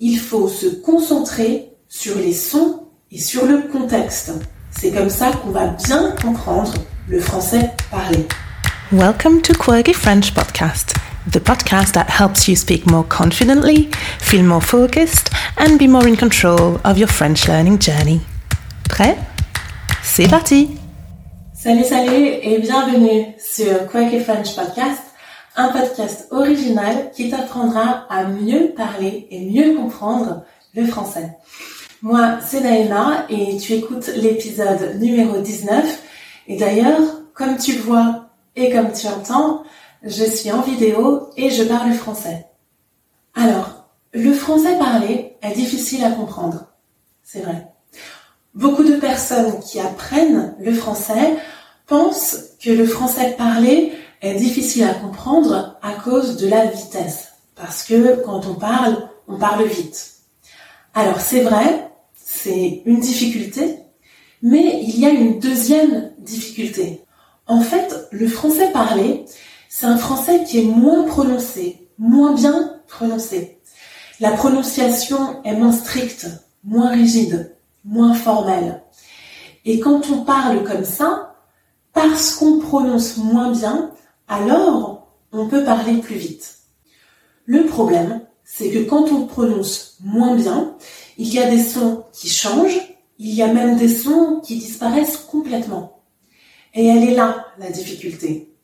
il faut se concentrer sur les sons et sur le contexte. C'est comme ça qu'on va bien comprendre le français parlé. Welcome to Quirky French Podcast, the podcast that helps you speak more confidently, feel more focused, and be more in control of your French learning journey. Prêt? C'est parti Salut, salut et bienvenue sur Quirky French Podcast, un podcast original qui t'apprendra à mieux parler et mieux comprendre le français. Moi, c'est Naïma et tu écoutes l'épisode numéro 19. Et d'ailleurs, comme tu le vois et comme tu entends, je suis en vidéo et je parle français. Alors, le français parlé est difficile à comprendre. C'est vrai. Beaucoup de personnes qui apprennent le français pensent que le français parlé est difficile à comprendre à cause de la vitesse. Parce que quand on parle, on parle vite. Alors c'est vrai, c'est une difficulté, mais il y a une deuxième difficulté. En fait, le français parlé, c'est un français qui est moins prononcé, moins bien prononcé. La prononciation est moins stricte, moins rigide, moins formelle. Et quand on parle comme ça, parce qu'on prononce moins bien, alors on peut parler plus vite. Le problème, c'est que quand on prononce moins bien, il y a des sons qui changent, il y a même des sons qui disparaissent complètement. Et elle est là, la difficulté.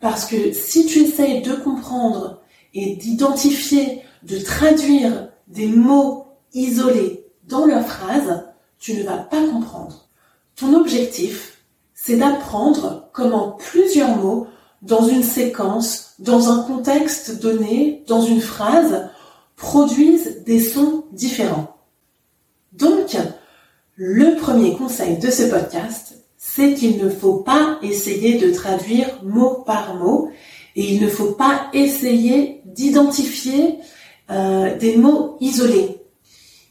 Parce que si tu essayes de comprendre et d'identifier, de traduire des mots isolés dans leur phrase, tu ne vas pas comprendre. Ton objectif, c'est d'apprendre comment plusieurs mots dans une séquence, dans un contexte donné, dans une phrase, produisent des sons différents. Donc, le premier conseil de ce podcast, c'est qu'il ne faut pas essayer de traduire mot par mot et il ne faut pas essayer d'identifier euh, des mots isolés.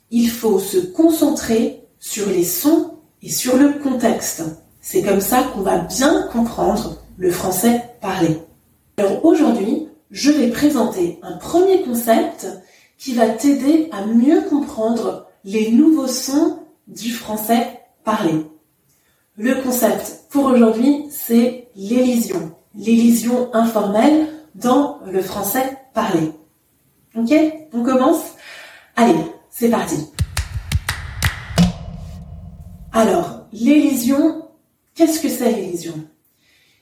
Il faut se concentrer sur les sons et sur le contexte. C'est comme ça qu'on va bien comprendre le français parlé. Alors aujourd'hui, je vais présenter un premier concept qui va t'aider à mieux comprendre les nouveaux sons du français parlé. Le concept pour aujourd'hui, c'est l'élision. L'élision informelle dans le français parlé. Ok? On commence? Allez, c'est parti. Alors, l'élision, qu'est-ce que c'est l'élision?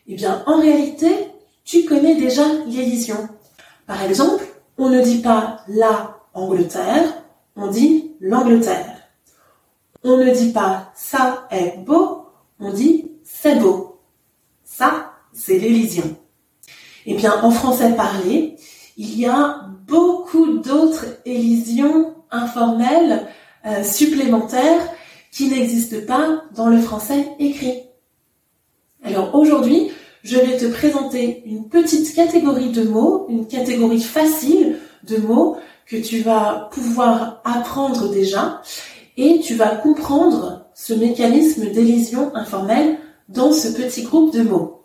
Eh bien, en réalité, tu connais déjà l'élision. Par exemple, on ne dit pas la Angleterre, on dit l'Angleterre. On ne dit pas ça est beau, on dit c'est beau. Ça, c'est l'élision. Eh bien, en français parlé, il y a beaucoup d'autres élisions informelles euh, supplémentaires qui n'existent pas dans le français écrit. Alors aujourd'hui, je vais te présenter une petite catégorie de mots, une catégorie facile de mots que tu vas pouvoir apprendre déjà et tu vas comprendre ce mécanisme d'élision informelle dans ce petit groupe de mots.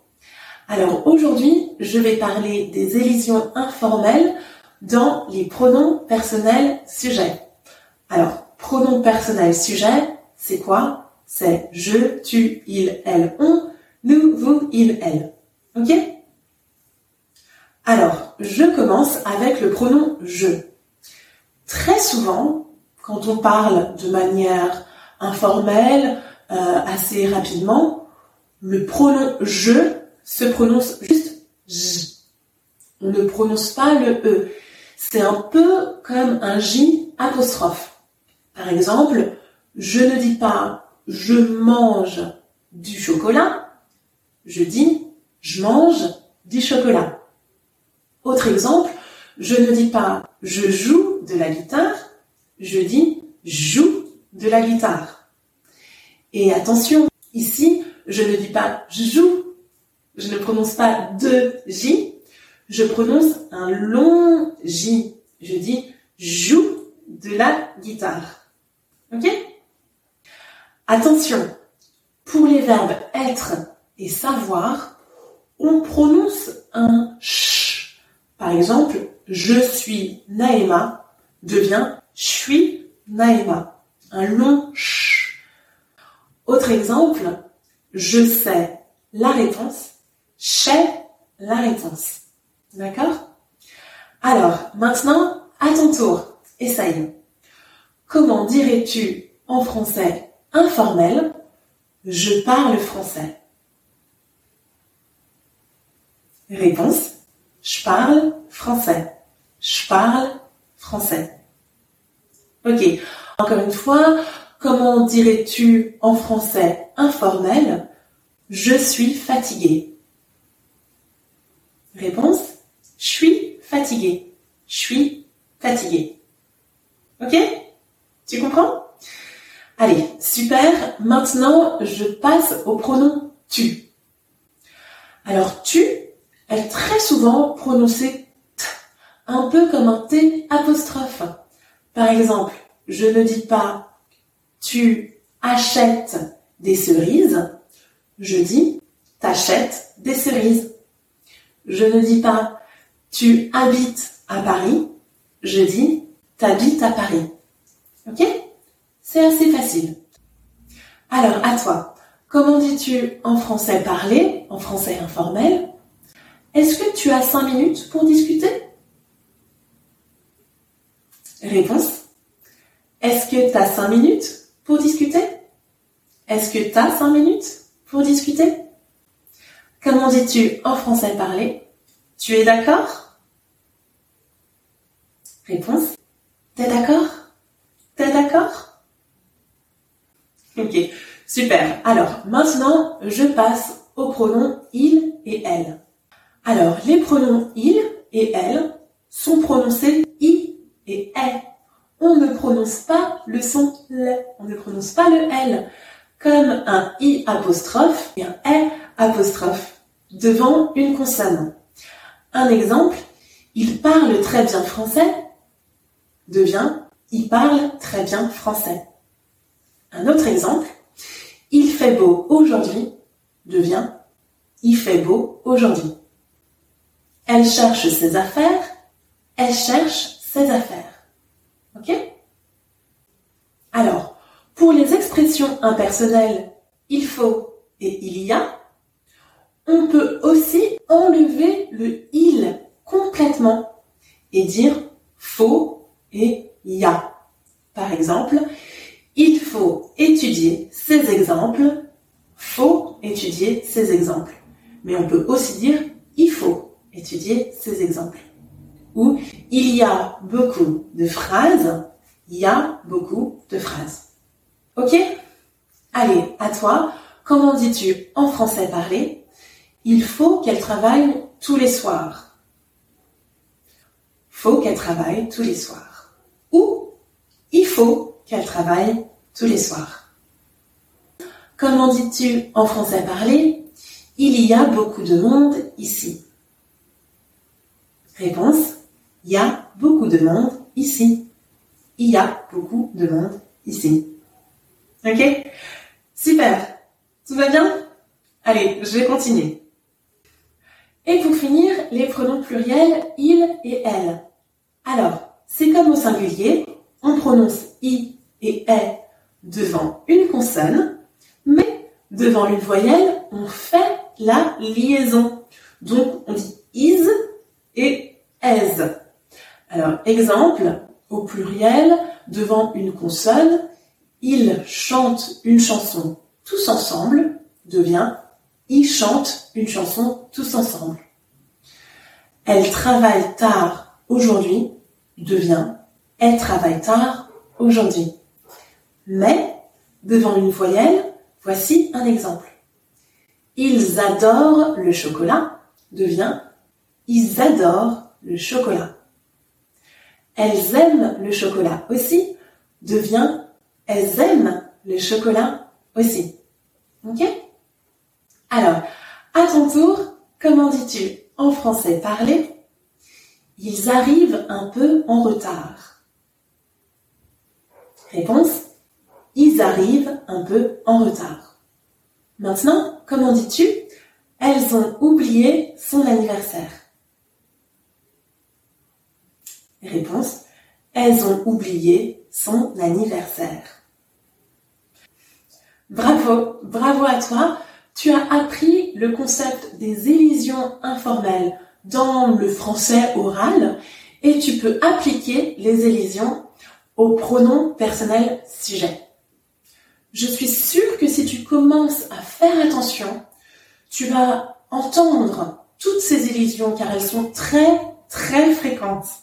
Alors aujourd'hui, je vais parler des élisions informelles dans les pronoms personnels sujets. Alors, pronom personnel sujet, c'est quoi? C'est je, tu, il, elle, on, il, elle. Ok? Alors, je commence avec le pronom je. Très souvent, quand on parle de manière informelle, euh, assez rapidement, le pronom je se prononce juste j. On ne prononce pas le e. C'est un peu comme un j apostrophe. Par exemple, je ne dis pas je mange du chocolat, je dis je mange du chocolat. Autre exemple, je ne dis pas je joue de la guitare, je dis joue de la guitare. Et attention, ici, je ne dis pas je joue, je ne prononce pas de J, je prononce un long J. Je dis joue de la guitare. Ok? Attention, pour les verbes être et savoir, on prononce un ch. Par exemple, je suis Naïma devient Je suis Naïma. Un long ch. Autre exemple, je sais la réponse. J'ai la réponse. D'accord? Alors, maintenant, à ton tour, essaye. Comment dirais-tu en français informel? Je parle français. Réponse Je parle français. Je parle français. Ok. Encore une fois, comment dirais-tu en français informel? Je suis fatigué. Réponse Je suis fatigué. Je suis fatigué. Ok? Tu comprends? Allez, super. Maintenant, je passe au pronom tu. Alors tu très souvent prononcé t, un peu comme un T apostrophe. Par exemple, je ne dis pas tu achètes des cerises, je dis t'achètes des cerises. Je ne dis pas tu habites à Paris, je dis t'habites à Paris. Ok? C'est assez facile. Alors, à toi, comment dis-tu en français parlé, en français informel? Est-ce que tu as cinq minutes pour discuter? Réponse. Est-ce que tu as cinq minutes pour discuter? Est-ce que tu as cinq minutes pour discuter? Comment dis-tu en français parlé? Tu es d'accord? Réponse. T'es d'accord? T'es d'accord? Ok, super. Alors, maintenant, je passe aux pronoms il et elle. Alors, les pronoms il et elle sont prononcés i et est. On ne prononce pas le son le. On ne prononce pas le l. Comme un i apostrophe et un e apostrophe devant une consonne. Un exemple, il parle très bien français devient il parle très bien français. Un autre exemple, il fait beau aujourd'hui devient il fait beau aujourd'hui. Elle cherche ses affaires, elle cherche ses affaires. Ok? Alors, pour les expressions impersonnelles il faut et il y a, on peut aussi enlever le il complètement et dire faut et y a. Par exemple, il faut étudier ces exemples, faut étudier ces exemples. Mais on peut aussi dire il faut étudier ces exemples ou il y a beaucoup de phrases, il y a beaucoup de phrases. Ok? Allez, à toi, comment dis-tu en français parlé Il faut qu'elle travaille tous les soirs? Faut qu'elle travaille tous les soirs. Ou il faut qu'elle travaille tous les soirs. Comment dis-tu en français parlé? Il y a beaucoup de monde ici. Réponse il y a beaucoup de monde ici. Il y a beaucoup de monde ici. Ok? Super. Tout va bien? Allez, je vais continuer. Et pour finir, les pronoms pluriels il et elle. Alors, c'est comme au singulier, on prononce i et est devant une consonne, mais devant une voyelle, on fait la liaison. Donc, on dit is as. Alors, exemple, au pluriel, devant une consonne, ils chantent une chanson tous ensemble devient ils chantent une chanson tous ensemble. Elle travaille tard aujourd'hui devient elle travaille tard aujourd'hui. Mais, devant une voyelle, voici un exemple. Ils adorent le chocolat devient ils adorent le chocolat. Elles aiment le chocolat aussi devient elles aiment le chocolat aussi. Ok? Alors, à ton tour, comment dis-tu en français parlé Ils arrivent un peu en retard. Réponse Ils arrivent un peu en retard. Maintenant, comment dis-tu? Elles ont oublié son anniversaire. Elles ont oublié son anniversaire. Bravo, bravo à toi. Tu as appris le concept des élisions informelles dans le français oral et tu peux appliquer les élisions au pronom personnel sujet. Je suis sûre que si tu commences à faire attention, tu vas entendre toutes ces élisions car elles sont très très fréquentes.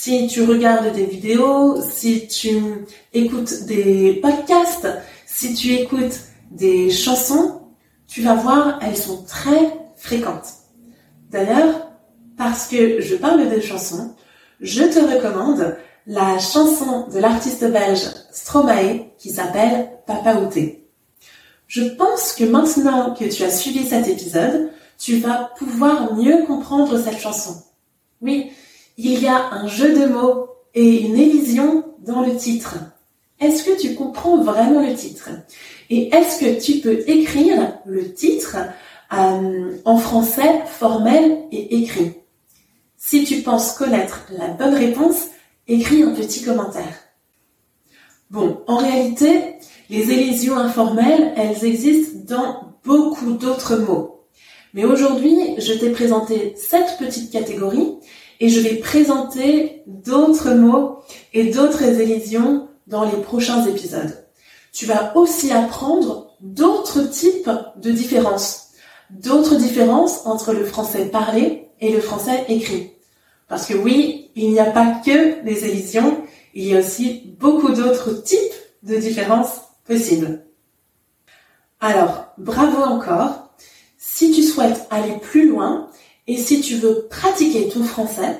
Si tu regardes des vidéos, si tu écoutes des podcasts, si tu écoutes des chansons, tu vas voir, elles sont très fréquentes. D'ailleurs, parce que je parle de chansons, je te recommande la chanson de l'artiste belge Stromae qui s'appelle Papa Outé. Je pense que maintenant que tu as suivi cet épisode, tu vas pouvoir mieux comprendre cette chanson. Oui, il y a un jeu de mots et une élision dans le titre. Est-ce que tu comprends vraiment le titre? Et est-ce que tu peux écrire le titre euh, en français formel et écrit? Si tu penses connaître la bonne réponse, écris un petit commentaire. Bon, en réalité, les élisions informelles, elles existent dans beaucoup d'autres mots. Mais aujourd'hui, je t'ai présenté cette petite catégorie et je vais présenter d'autres mots et d'autres élisions dans les prochains épisodes. Tu vas aussi apprendre d'autres types de différences, d'autres différences entre le français parlé et le français écrit. Parce que oui, il n'y a pas que les élisions, il y a aussi beaucoup d'autres types de différences possibles. Alors, bravo encore. Si tu souhaites aller plus loin et si tu veux pratiquer ton français,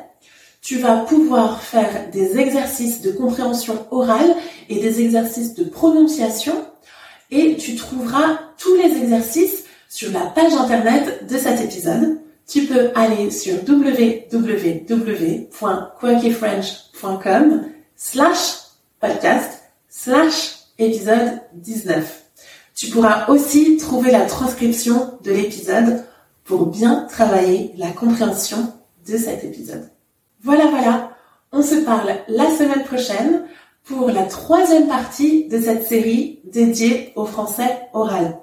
tu vas pouvoir faire des exercices de compréhension orale et des exercices de prononciation et tu trouveras tous les exercices sur la page internet de cet épisode. Tu peux aller sur www.quirkyfrench.com slash podcast slash épisode 19. Tu pourras aussi trouver la transcription de l'épisode pour bien travailler la compréhension de cet épisode. Voilà, voilà, on se parle la semaine prochaine pour la troisième partie de cette série dédiée au français oral.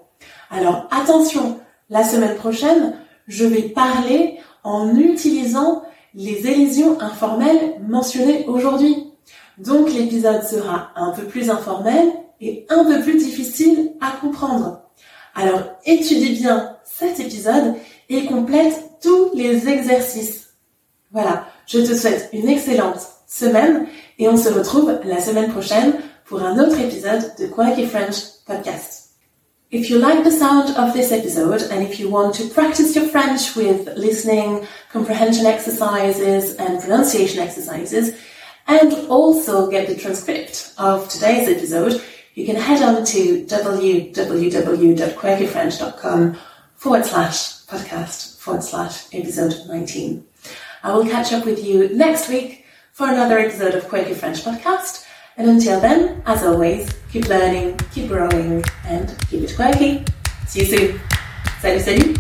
Alors attention, la semaine prochaine, je vais parler en utilisant les élisions informelles mentionnées aujourd'hui. Donc l'épisode sera un peu plus informel et un peu plus difficile à comprendre. Alors étudie bien cet épisode et complète tous les exercices. Voilà, je te souhaite une excellente semaine et on se retrouve la semaine prochaine pour un autre épisode de Quirky French Podcast. If you like the sound of this episode and if you want to practice your French with listening, comprehension exercises and pronunciation exercises, and also get the transcript of today's episode, you can head on to www.quirkyfrench.com forward slash podcast forward slash episode 19. I will catch up with you next week for another episode of Quirky French Podcast. And until then, as always, keep learning, keep growing, and keep it quirky. See you soon. Salut, salut.